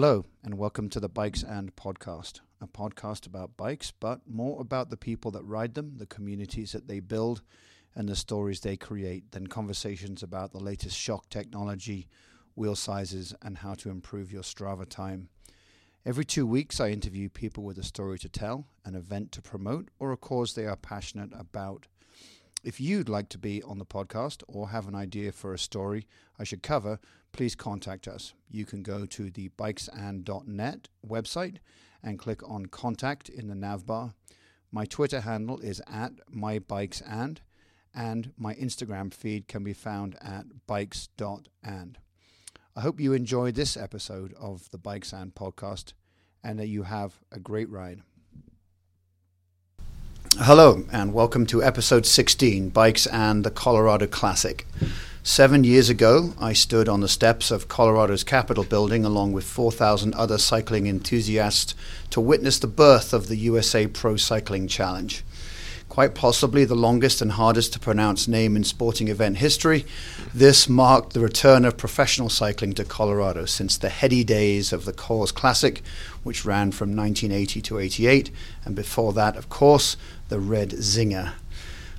Hello, and welcome to the Bikes and Podcast, a podcast about bikes, but more about the people that ride them, the communities that they build, and the stories they create than conversations about the latest shock technology, wheel sizes, and how to improve your Strava time. Every two weeks, I interview people with a story to tell, an event to promote, or a cause they are passionate about. If you'd like to be on the podcast or have an idea for a story I should cover, please contact us. You can go to the bikesand.net website and click on contact in the nav bar. My Twitter handle is at mybikesand, and my Instagram feed can be found at bikes.and. I hope you enjoyed this episode of the Bikes and podcast and that you have a great ride. Hello, and welcome to episode 16 Bikes and the Colorado Classic. Seven years ago, I stood on the steps of Colorado's Capitol building along with 4,000 other cycling enthusiasts to witness the birth of the USA Pro Cycling Challenge. Quite possibly the longest and hardest to pronounce name in sporting event history, this marked the return of professional cycling to Colorado since the heady days of the Coors Classic, which ran from 1980 to 88, and before that, of course, the Red Zinger.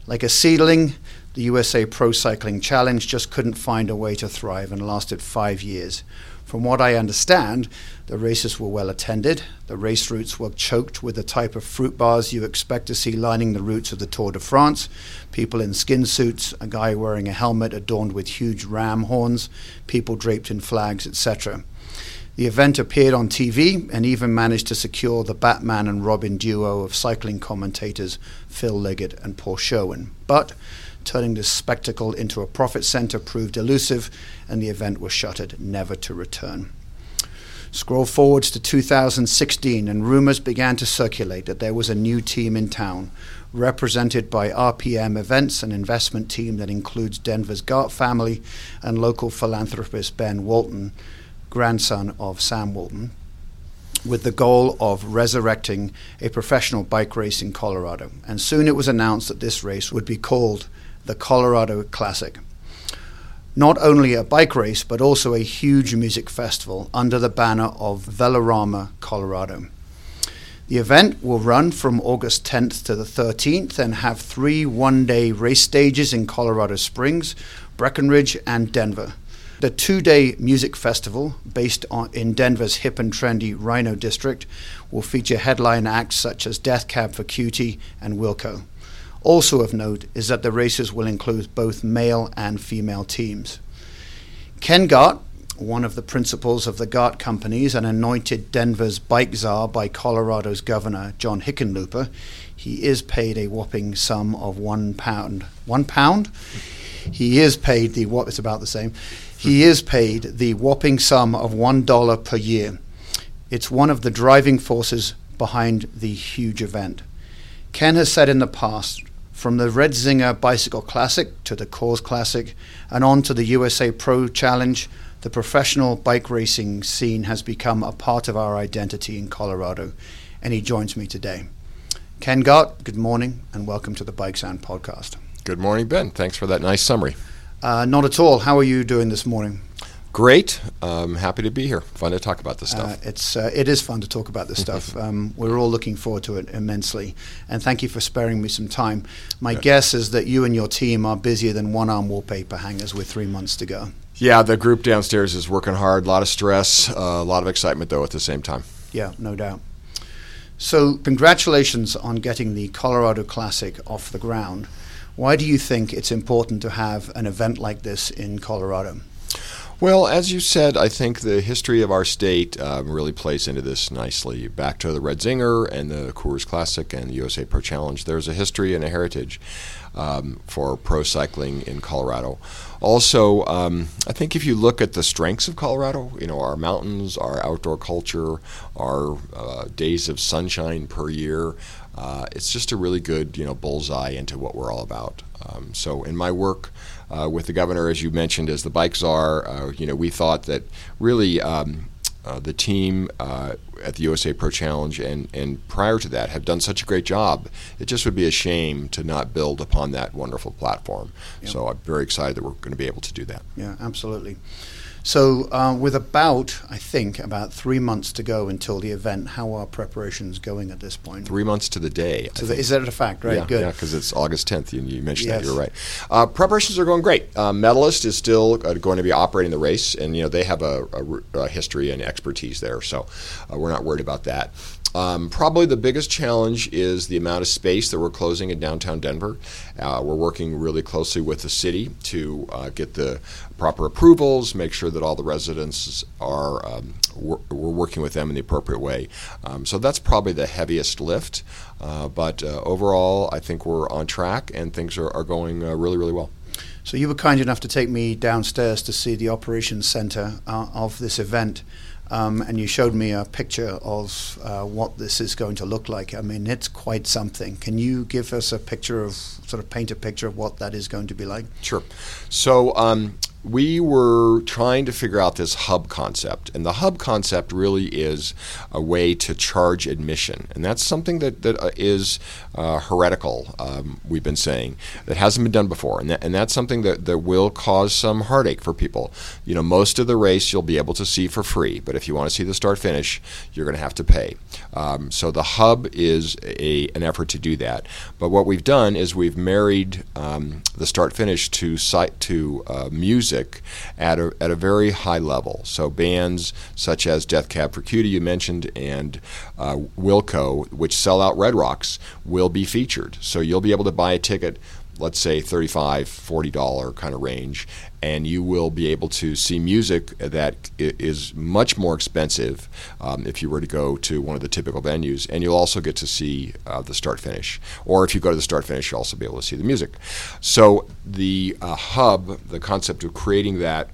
Like a seedling, the USA Pro Cycling Challenge just couldn't find a way to thrive and lasted five years. From what I understand, the races were well attended. The race routes were choked with the type of fruit bars you expect to see lining the routes of the Tour de France people in skin suits, a guy wearing a helmet adorned with huge ram horns, people draped in flags, etc. The event appeared on TV and even managed to secure the Batman and Robin duo of cycling commentators Phil Liggett and Paul Sherwen. But turning this spectacle into a profit center proved elusive, and the event was shuttered, never to return. Scroll forwards to 2016, and rumors began to circulate that there was a new team in town, represented by RPM Events, an investment team that includes Denver's Gart family and local philanthropist Ben Walton, grandson of Sam Walton, with the goal of resurrecting a professional bike race in Colorado. And soon it was announced that this race would be called the Colorado Classic. Not only a bike race, but also a huge music festival under the banner of Velorama, Colorado. The event will run from August 10th to the 13th and have three one day race stages in Colorado Springs, Breckenridge, and Denver. The two day music festival, based on, in Denver's hip and trendy RiNo district, will feature headline acts such as Death Cab for Cutie and Wilco. Also of note is that the races will include both male and female teams. Ken Gart, one of the principals of the Gart companies and anointed Denver's bike czar by Colorado's governor, John Hickenlooper, he is paid a whopping sum of one pound. One pound? He is paid the what? It's about the same. He hmm. is paid the whopping sum of one dollar per year. It's one of the driving forces behind the huge event. Ken has said in the past from the Red Zinger Bicycle Classic to the Coors Classic and on to the USA Pro Challenge, the professional bike racing scene has become a part of our identity in Colorado, and he joins me today. Ken Gart, good morning, and welcome to the Bikes and Podcast. Good morning, Ben. Thanks for that nice summary. Uh, not at all. How are you doing this morning? Great. Um, happy to be here. Fun to talk about this stuff. Uh, it's uh, it is fun to talk about this stuff. Um, we're all looking forward to it immensely, and thank you for sparing me some time. My yeah. guess is that you and your team are busier than one-arm wallpaper hangers with three months to go. Yeah, the group downstairs is working hard. A lot of stress, uh, a lot of excitement though at the same time. Yeah, no doubt. So, congratulations on getting the Colorado Classic off the ground. Why do you think it's important to have an event like this in Colorado? Well, as you said, I think the history of our state um, really plays into this nicely. Back to the Red Zinger and the Coors Classic and the USA Pro Challenge, there's a history and a heritage um, for pro cycling in Colorado. Also, um, I think if you look at the strengths of Colorado, you know, our mountains, our outdoor culture, our uh, days of sunshine per year, uh, it's just a really good, you know, bullseye into what we're all about. Um, so, in my work, uh, with the governor, as you mentioned, as the bike czar, uh, you know, we thought that really um, uh, the team uh, at the USA Pro Challenge and, and prior to that have done such a great job. It just would be a shame to not build upon that wonderful platform. Yep. So I'm very excited that we're going to be able to do that. Yeah, absolutely. So, uh, with about, I think, about three months to go until the event, how are preparations going at this point? Three months to the day. The, is that a fact? Right, yeah, good. Yeah, because it's August 10th. You, you mentioned yes. that. You're right. Uh, preparations are going great. Uh, Medalist is still uh, going to be operating the race, and you know they have a, a, a history and expertise there, so uh, we're not worried about that. Um, probably the biggest challenge is the amount of space that we're closing in downtown Denver. Uh, we're working really closely with the city to uh, get the proper approvals, make sure that all the residents are, um, we're, we're, working with them in the appropriate way. Um, so that's probably the heaviest lift. Uh, but uh, overall, I think we're on track and things are, are going uh, really, really well. So you were kind enough to take me downstairs to see the operations center uh, of this event. Um, and you showed me a picture of uh, what this is going to look like. I mean, it's quite something. Can you give us a picture of, sort of paint a picture of what that is going to be like? Sure. So, um, we were trying to figure out this hub concept. And the hub concept really is a way to charge admission. And that's something that, that uh, uh, heretical, um, we've been saying, that hasn't been done before. And, that, and that's something that, that will cause some heartache for people. You know, most of the race you'll be able to see for free, but if you want to see the start finish, you're going to have to pay. Um, so the hub is a, an effort to do that. But what we've done is we've married um, the start finish to, site, to uh, music music at a, at a very high level. So bands such as Death Cab for Cutie you mentioned and uh, Wilco, which sell out Red Rocks, will be featured. So you'll be able to buy a ticket let's say $35, 40 dollar kind of range and you will be able to see music that is much more expensive um, if you were to go to one of the typical venues and you'll also get to see uh, the start finish. Or if you go to the start finish you'll also be able to see the music. So the uh, hub the concept of creating that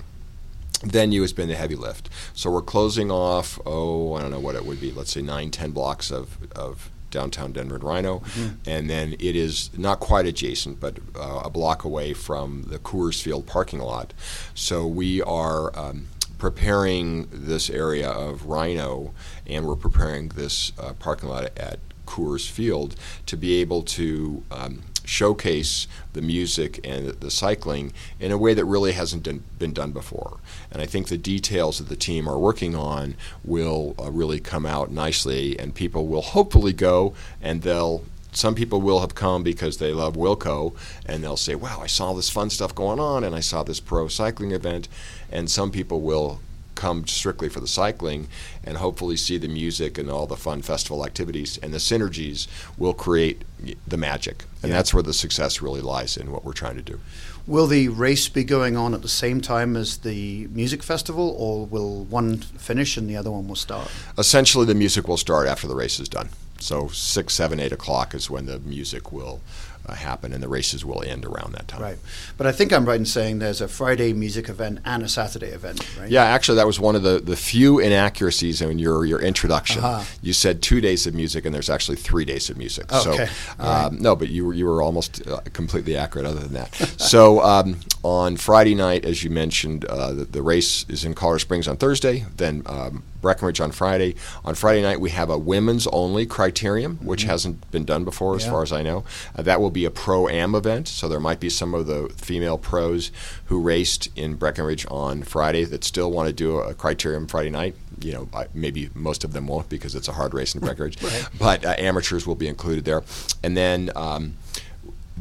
venue has been the heavy lift. So we're closing off oh i don't know what it would be let's say nine ten blocks of, of downtown Denver and RiNo, mm-hmm. and then it is not quite adjacent, but uh, a block away from the Coors Field parking lot. So we are. Um, preparing this area of RiNo, and we're preparing this uh, parking lot at Coors Field to be able to um, showcase the music and the cycling in a way that really hasn't been done before. And I think the details that the team are working on will uh, really come out nicely, and people will hopefully go and they'll some people will have come because they love Wilco and they'll say, Wow, I saw this fun stuff going on and I saw this pro cycling event. And some people will come strictly for the cycling and hopefully see the music and all the fun festival activities and the synergies will create the magic. And yeah. that's where the success really lies in what we're trying to do. Will the race be going on at the same time as the music festival or will one finish and the other one will start? Essentially the music will start after the race is done. So six seven eight o'clock is when the music will uh, happen, and the races will end around that time. Right, but I think I'm right in saying there's a Friday music event and a Saturday event, right? Yeah, actually, that was one of the, the few inaccuracies in your your introduction. Uh-huh. You said two days of music, and there's actually three days of music. Okay. So, um, no, but you were you were almost uh, completely accurate. Other than that, so um, on Friday night, as you mentioned, uh, the, the, race is in Colorado Springs on Thursday. Then um, Breckenridge on Friday. On Friday night, we have a women's only criterium, which mm-hmm. hasn't been done before, as far as I know. Uh, that will be a pro am event, so there might be some of the female pros who raced in Breckenridge on Friday that still want to do a criterium Friday night. You know, maybe most of them won't because it's a hard race in Breckenridge, right. but uh, amateurs will be included there. And then um,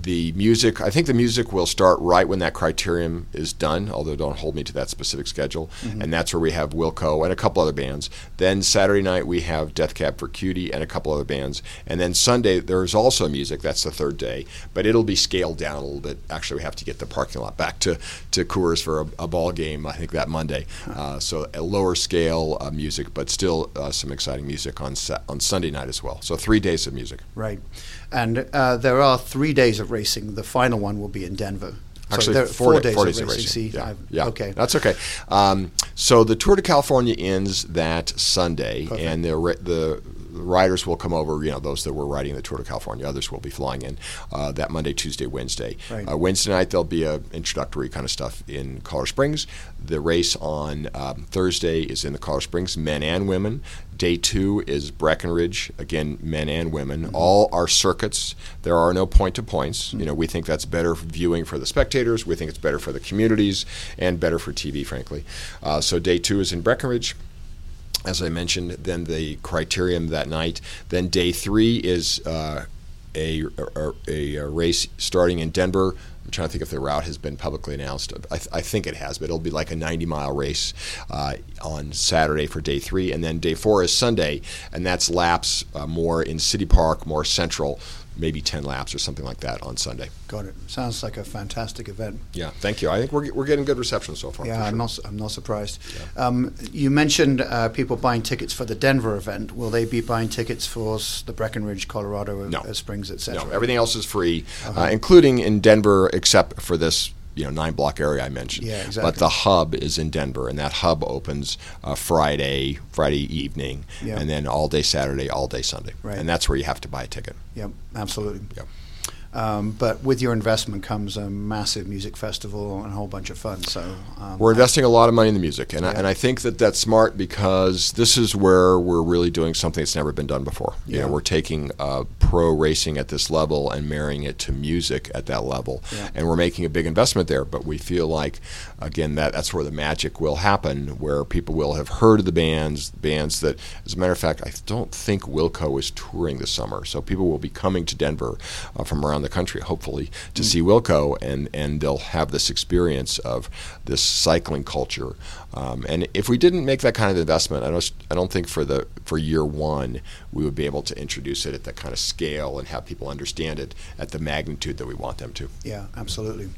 the music, I think the music will start right when that criterium is done, although don't hold me to that specific schedule. Mm-hmm. And that's where we have Wilco and a couple other bands. Then Saturday night we have Death Cab for Cutie and a couple other bands. And then Sunday there's also music, that's the third day, but it'll be scaled down a little bit. Actually, we have to get the parking lot back to, to Coors for a, a ball game, I think that Monday. Uh, so a lower scale uh, music, but still uh, some exciting music on, on Sunday night as well. So three days of music. Right. And uh, there are three days of racing. The final one will be in Denver. Actually, so four, four, days, four days of racing. racing. See, yeah. yeah. okay, that's okay. Um, so the Tour de California ends that Sunday, Perfect. and the the riders will come over. You know, those that were riding the Tour de California, others will be flying in uh, that Monday, Tuesday, Wednesday. Right. Uh, Wednesday night there'll be a introductory kind of stuff in Colorado Springs. The race on um, Thursday is in the Colorado Springs, men and women. Day two is Breckenridge, again, men and women. All are circuits. There are no point to points. You know, we think that's better viewing for the spectators. We think it's better for the communities and better for TV, frankly. Uh, so day two is in Breckenridge as I mentioned, then the criterium that night. Then day three is uh, a, a, a, race starting in Denver. I'm trying to think if the route has been publicly announced. I, th- I think it has, but it'll be like a 90 mile race uh, on Saturday for day three. And then day four is Sunday, and that's laps uh, more in City Park, more central maybe 10 laps or something like that on Sunday. Got it. Sounds like a fantastic event. Yeah, thank you. I think we're, we're getting good reception so far. Yeah, sure. I'm not I'm not surprised. Yeah. Um, you mentioned uh, people buying tickets for the Denver event. Will they be buying tickets for the Breckenridge, Colorado, no. uh, Springs, etc.? No, everything else is free, uh, including in Denver, except for this you know nine block area I mentioned. Yeah, exactly. But the hub is in Denver, and that hub opens uh, Friday Friday evening, yeah. and then all day Saturday, all day Sunday, right. and that's where you have to buy a ticket. Yep, absolutely. Yep. Um, but with your investment comes a massive music festival and a whole bunch of fun. So um, we're investing a lot of money in the music, and, yeah. I, and I think that that's smart because this is where we're really doing something that's never been done before. Yeah. You know, we're taking uh, pro racing at this level and marrying it to music at that level, yeah. and we're making a big investment there. But we feel like, again, that that's where the magic will happen, where people will have heard of the bands, bands that, as a matter of fact, I don't think Wilco is touring this summer, so people will be coming to Denver uh, from around the country, hopefully, to Mm. see Wilco, and and they'll have this experience of this cycling culture. Um, and if we didn't make that kind of investment, I don't I don't think for the for year one we would be able to introduce it at that kind of scale and have people understand it at the magnitude that we want them to. Yeah, absolutely.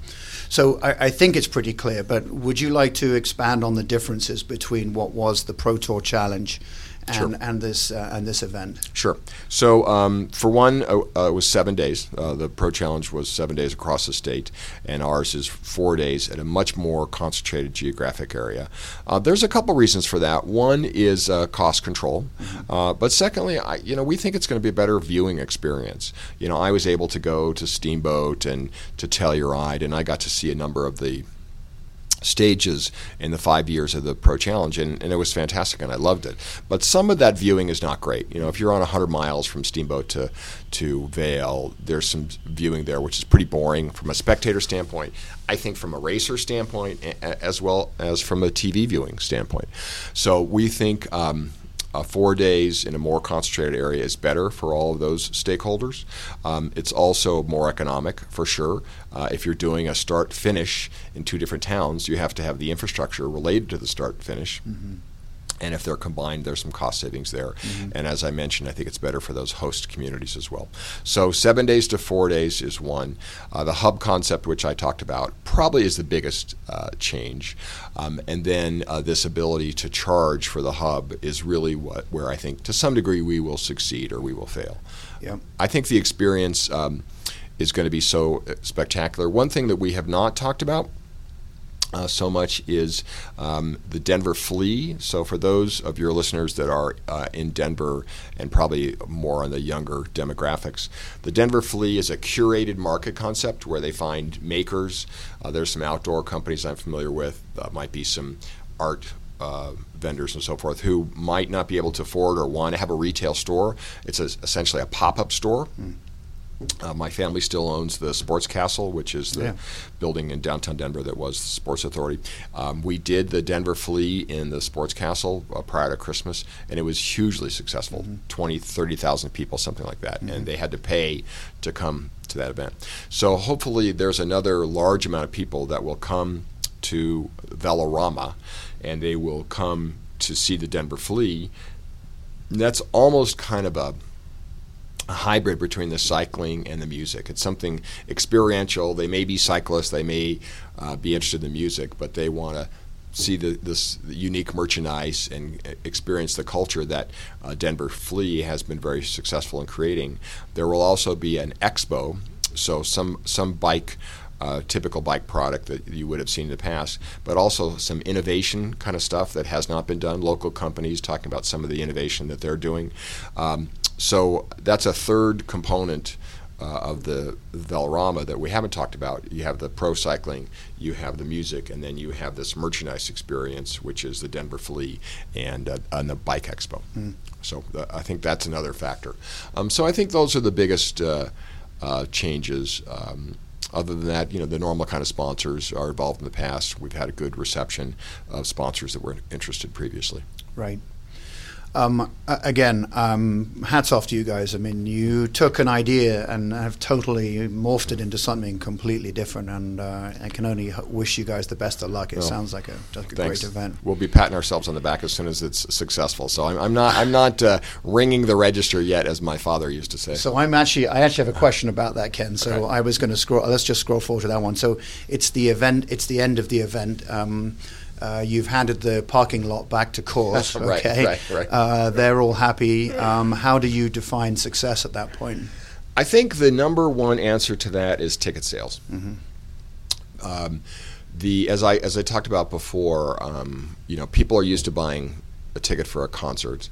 So I, I think it's pretty clear. But would you like to expand on the differences between what was the Pro Tour Challenge? And, sure. and this uh, and this event. Sure. So um, for one, uh, uh, it was seven days. Uh, the Pro Challenge was seven days across the state, and ours is four days at a much more concentrated geographic area. Uh, there's a couple reasons for that. One is uh, cost control, mm-hmm. but secondly, I, you know, we think it's going to be a better viewing experience. You know, I was able to go to Steamboat and to Telluride, and I got to see a number of the stages in the five years of the Pro Challenge, and, and, it was fantastic, and I loved it. But some of that viewing is not great. You know, if you're on 100 miles from Steamboat to to Vail, there's some viewing there which is pretty boring from a spectator standpoint. I think from a racer standpoint, as well as from a TV viewing standpoint. So we think. Um, uh, four days in a more concentrated area is better for all of those stakeholders. Um, it's also more economic for sure. Uh, if you're doing a start finish in two different towns, you have to have the infrastructure related to the start finish. Mm-hmm. And if they're combined, there's some cost savings there. Mm-hmm. And as I mentioned, I think it's better for those host communities as well. So, seven days to four days is one. Uh, the hub concept, which I talked about, probably is the biggest uh, change. Um, and then uh, this ability to charge for the hub is really what where I think to some degree we will succeed or we will fail. Yeah. I think the experience um, is going to be so uh, spectacular. One thing that we have not talked about uh, so much is um, the Denver Flea. So, for those of your listeners that are uh, in Denver and probably more on the younger demographics, the Denver Flea is a curated market concept where they find makers. Uh, there's some outdoor companies I'm familiar with, uh, might be some art uh, vendors and so forth who might not be able to afford or want to have a retail store. It's a, essentially a pop up store. Mm. Uh, my family still owns the Sports Castle, which is the yeah. building in downtown Denver that was the Sports Authority. Um, we did the Denver Flea in the Sports Castle uh, prior to Christmas, and it was hugely successful mm-hmm. 20, 30,000 people, something like that. Mm-hmm. And they had to pay to come to that event. So hopefully, there's another large amount of people that will come to Velorama and they will come to see the Denver Flea. And that's almost kind of a a hybrid between the cycling and the music. It's something experiential. They may be cyclists, they may uh, be interested in the music, but they want to see the, this unique merchandise and experience the culture that uh, Denver Flea has been very successful in creating. There will also be an expo, so some some bike uh, typical bike product that you would have seen in the past, but also some innovation kind of stuff that has not been done. Local companies talking about some of the innovation that they're doing. Um, so that's a third component uh, of the Velorama that we haven't talked about. You have the pro cycling, you have the music, and then you have this merchandise experience, which is the Denver Flea and, uh, and the Bike Expo. Mm. So uh, I think that's another factor. Um, so I think those are the biggest uh, uh, changes. Um, other than that, you know, the normal kind of sponsors are involved in the past. We've had a good reception of sponsors that were interested previously. Right. Um, again, um, hats off to you guys. I mean, you took an idea and have totally morphed it into something completely different. And uh, I can only wish you guys the best of luck. It well, sounds like a, a great event. We'll be patting ourselves on the back as soon as it's successful. So I'm, I'm not I'm not uh, ringing the register yet, as my father used to say. So I'm actually I actually have a question about that, Ken. So okay. I was going to scroll. Let's just scroll forward to that one. So it's the event. It's the end of the event. Um, uh, you've handed the parking lot back to right, okay, right, right, uh, they're all happy. Um, how do you define success at that point? I think the number one answer to that is ticket sales. Mm-hmm. Um, the as I as I talked about before, um, you know, people are used to buying a ticket for a concert.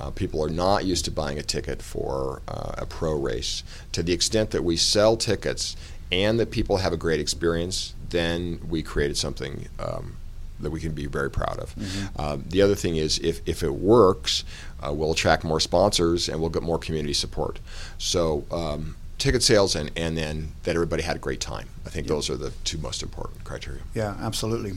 Uh, people are not used to buying a ticket for uh, a pro race. To the extent that we sell tickets and that people have a great experience, then we created something um, that we can be very proud of. Mm-hmm. Um, the other thing is if, if it works, uh, we'll attract more sponsors and we'll get more community support. So um, ticket sales and, and then that everybody had a great time. I think those are the two most important criteria. Yeah, absolutely.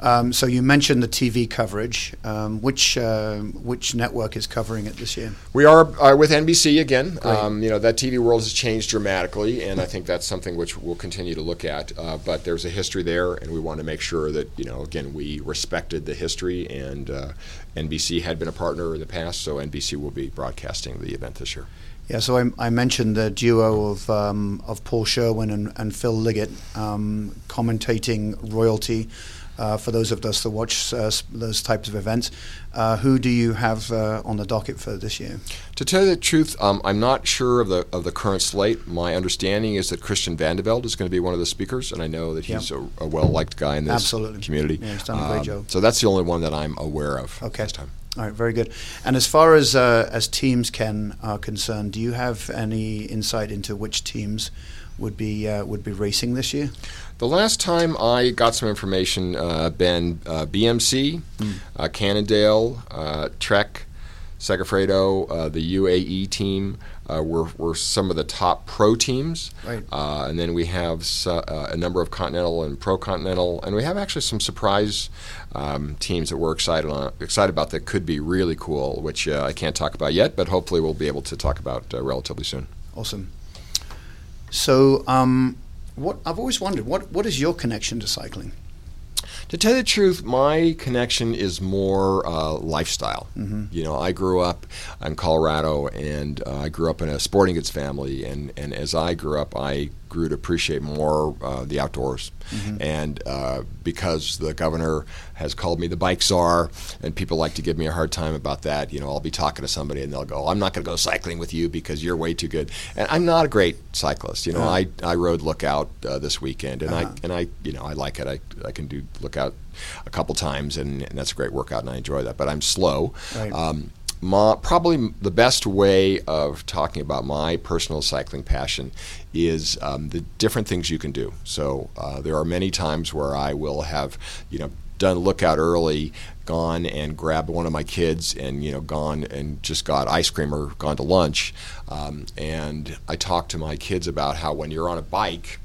Um, so you mentioned the TV coverage. Um, which uh, which network is covering it this year? We are, are with NBC again. Um, you know that TV world has changed dramatically, and I think that's something which we'll continue to look at. Uh, but there's a history there, and we want to make sure that you know again we respected the history, and uh, NBC had been a partner in the past, so NBC will be broadcasting the event this year. Yeah, so I, I, mentioned the duo of um, of Paul Sherwen and, and Phil Liggett um, commentating royalty. Uh, for those of us that watch uh, those types of events, uh, who do you have uh, on the docket for this year? To tell you the truth, um, I'm not sure of the of the current slate. My understanding is that Christian Vande Velde is going to be one of the speakers, and I know that he's a, a well liked guy in this Absolutely. community. Yeah, he's done a great um, job. So that's the only one that I'm aware of. Okay. This time. All right, very good. And as far as uh, as teams can are concerned, do you have any insight into which teams would be uh, would be racing this year? The last time I got some information, uh, Ben, uh, BMC, mm. Cannondale, uh, Trek, Segafredo, uh, the UAE team uh, were, were some of the top pro teams. Right. Uh, and then we have uh, a number of continental and pro continental, and we have actually some surprise um, teams that we're excited on, excited about that could be really cool, which uh, I can't talk about yet, but hopefully we'll be able to talk about uh, relatively soon. Awesome. So, um, what I've always wondered, what what is your connection to cycling? To tell you the truth, my connection is more uh, lifestyle. Mm-hmm. You know, I grew up in Colorado, and uh, I grew up in a sporting goods family, and, and as I grew up, I grew to appreciate more uh, the outdoors. Mm-hmm. And uh, because the governor has called me the bike czar, and people like to give me a hard time about that, you know, I'll be talking to somebody and they'll go, "I'm not going to go cycling with you because you're way too good." And I'm not a great cyclist. You know, uh-huh. I, I rode Lookout uh, this weekend, and uh-huh. I and I you know I like it. I I can do Lookout a couple times, and, and that's a great workout, and I enjoy that. But I'm slow. Right. Um, my, probably the best way of talking about my personal cycling passion is um, the different things you can do. So uh, there are many times where I will have, you know, done lookout early, gone and grabbed one of my kids, and you know, gone and just got ice cream or gone to lunch. Um, and I talk to my kids about how when you're on a bike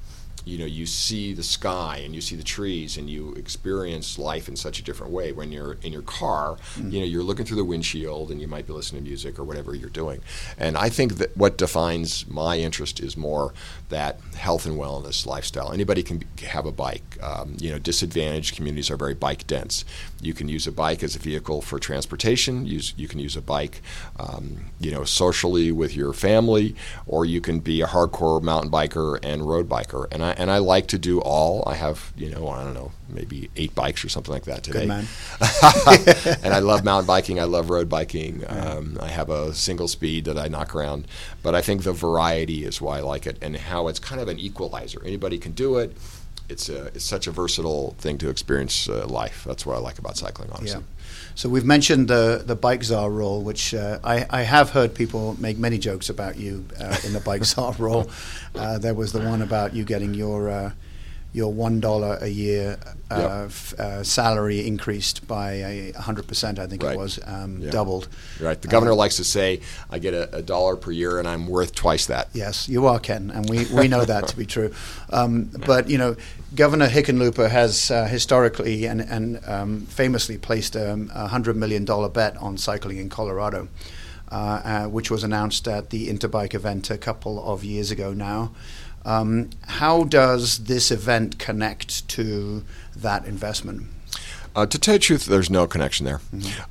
you know you see the sky and you see the trees and you experience life in such a different way when you're in your car mm-hmm. you know you're looking through the windshield and you might be listening to music or whatever you're doing. And i think that what defines my interest is more that health and wellness lifestyle. Anybody can have a bike. Um, you know disadvantaged communities are very bike dense. You can use a bike as a vehicle for transportation. Use you can use a bike um, you know socially with your family or you can be a hardcore mountain biker and road biker. And I, and I like to do all. I have you know I don't know maybe eight bikes or something like that today. Good man. and I love mountain biking. I love road biking. Um, I have a single speed that I knock around, but I think the variety is why I like it, and how it's kind of an equalizer. Anybody can do it. It's a, it's such a versatile thing to experience uh, life. That's what I like about cycling, honestly. Yeah. So we've mentioned the the bike czar role, which uh, I, I have heard people make many jokes about you uh, in the bike czar role. Uh, there was the one about you getting your uh, your one dollar a year uh, Yep. f- uh, salary increased by a hundred percent. I think Right. it was um, Yeah. doubled. Right. The governor Uh, likes to say, "I get a, a dollar per year, and I'm worth twice that." Yes, you are, Ken, and we, we know that to be true. Um, but, you know, Governor Hickenlooper has uh, historically and, and um, famously placed a $100 million bet on cycling in Colorado, uh, uh, which was announced at the Interbike event a couple of years ago now. Um, how does this event connect to that investment? Uh, to tell you the truth, there's no connection there.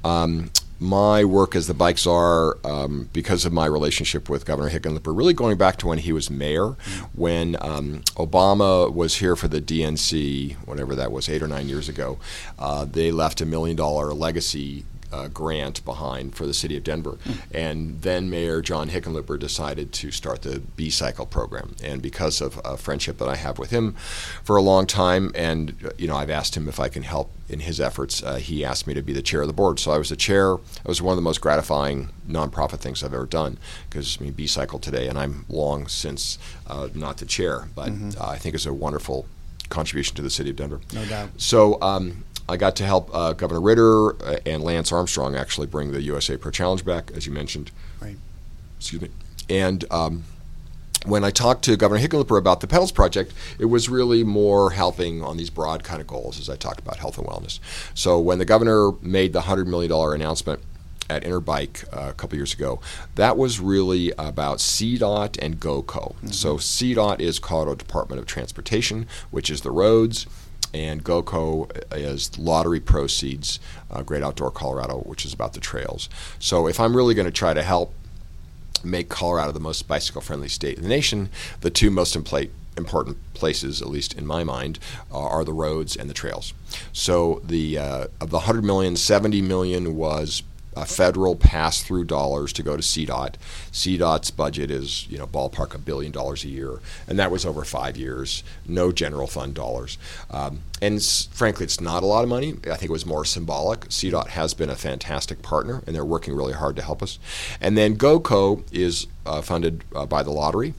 Um, my work as the bike czar, um, because of my relationship with Governor Hickenlooper, really going back to when he was mayor, when um, Obama was here for the DNC, whatever that was, eight or nine years ago, uh, they left a million dollar legacy uh, grant behind for the city of Denver. And then Mayor John Hickenlooper decided to start the B Cycle program. And because of a friendship that I have with him for a long time, and you know, I've asked him if I can help in his efforts. Uh, he asked me to be the chair of the board. So I was the chair. It was one of the most gratifying nonprofit things I've ever done because I mean, B Cycle today, and I'm long since uh, not the chair, but uh, I think it's a wonderful contribution to the city of Denver. No doubt. So um, I got to help uh, Governor Ritter uh, and Lance Armstrong actually bring the USA Pro Challenge back, as you mentioned. Right. Excuse me. And um, when I talked to Governor Hickenlooper about the Pedals Project, it was really more helping on these broad kind of goals, as I talked about health and wellness. So when the governor made the $100 million announcement at Interbike uh, a couple years ago, that was really about CDOT and GOCO. So CDOT is Colorado Department of Transportation, which is the roads, and GOCO is lottery proceeds, uh, Great Outdoor Colorado, which is about the trails. So if I'm really going to try to help make Colorado the most bicycle friendly state in the nation, the two most important places, at least in my mind, uh, are the roads and the trails. So the uh, of the 100 million, 70 million was uh, federal pass-through dollars to go to CDOT. CDOT's budget is, you know, ballpark a billion dollars a year, and that was over five years. No general fund dollars, um, and s- frankly, it's not a lot of money. I think it was more symbolic. CDOT has been a fantastic partner, and they're working really hard to help us. And then GoCo is uh, funded uh, by the lottery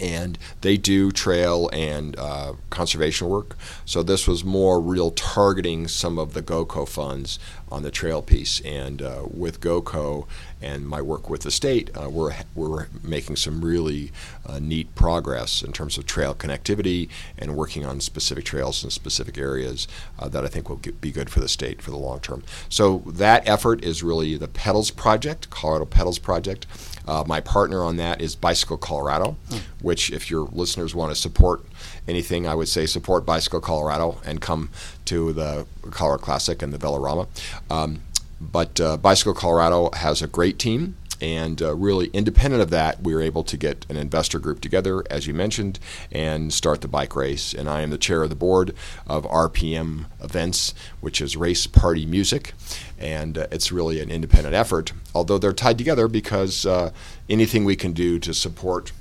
and they do trail and uh, conservation work. So this was more real targeting some of the GoCo funds on the trail piece. And uh, with GoCo and my work with the state, uh, we're we're making some really uh, neat progress in terms of trail connectivity and working on specific trails in specific areas uh, that I think will get, be good for the state for the long term. So that effort is really the Pedals Project, Colorado Pedals Project. Uh, my partner on that is Bicycle Colorado, which, if your listeners want to support anything, I would say support Bicycle Colorado and come to the Colorado Classic and the Velorama. Um, but uh, Bicycle Colorado has a great team. And uh, really, independent of that, we were able to get an investor group together, as you mentioned, and start the bike race. And I am the chair of the board of RPM Events, which is Race Party Music. And uh, it's really an independent effort, although they're tied together because uh, anything we can do to support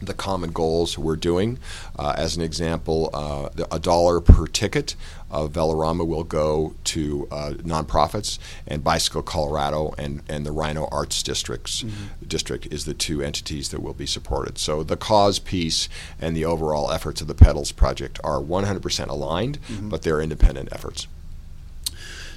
the common goals we're doing. Uh, as an example, uh, a dollar per ticket of Velorama will go to uh, nonprofits, and Bicycle Colorado and, and the RiNo Arts Districts District is the two entities that will be supported. So the cause piece and the overall efforts of the Pedals Project are 100% aligned, but they're independent efforts.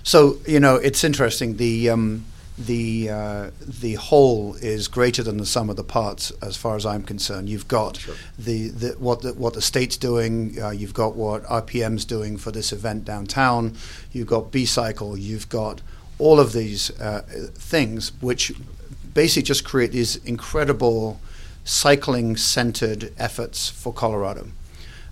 So you know, it's interesting. The um, the uh, the whole is greater than the sum of the parts, as far as I'm concerned. You've got Sure. the, the what the what the state's doing. Uh, you've got what RPM's doing for this event downtown. You've got B Cycle. You've got all of these uh, things, which basically just create these incredible cycling-centered efforts for Colorado.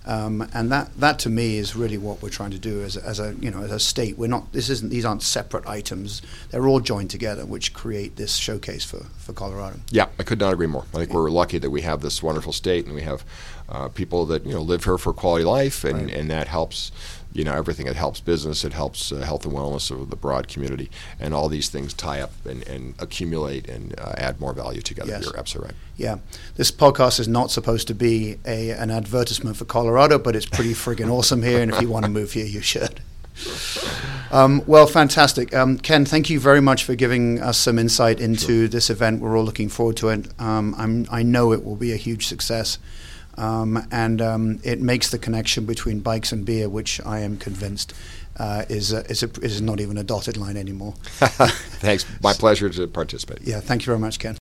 Um, and that, that to me is really what we're trying to do as a, as a you know as a state. We're not this isn't these aren't separate items. They're all joined together, which create this showcase for, for Colorado. Yeah, I could not agree more. I think we're lucky that we have this wonderful state and we have uh, people that you know live here for quality life, and, Right. and that helps. You know everything. It helps business. It helps uh, health and wellness of the broad community, and all these things tie up and, and accumulate and uh, add more value together. Yes. You're absolutely right. Yeah, this podcast is not supposed to be a an advertisement for Colorado, but it's pretty friggin' awesome here, and if you want to move here, you should. Um, well, fantastic, um, Ken. Thank you very much for giving us some insight into this event. We're all looking forward to it. Um, I'm, I know it will be a huge success, um, and um, it makes the connection between bikes and beer, which I am convinced uh, is a, is, a, is not even a dotted line anymore. Thanks. My pleasure to participate. Yeah, thank you very much, Ken.